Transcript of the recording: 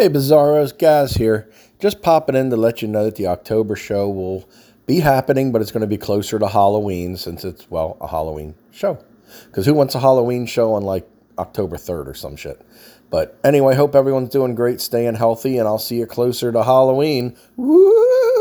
Hey, Bizarros, guys here. Just popping in to let you know that the October show will be happening, but it's going to be closer to Halloween since it's, well, a Halloween show. Because who wants a Halloween show on like October 3rd or some shit? But anyway, hope everyone's doing great, staying healthy, and I'll see you closer to Halloween. Woo!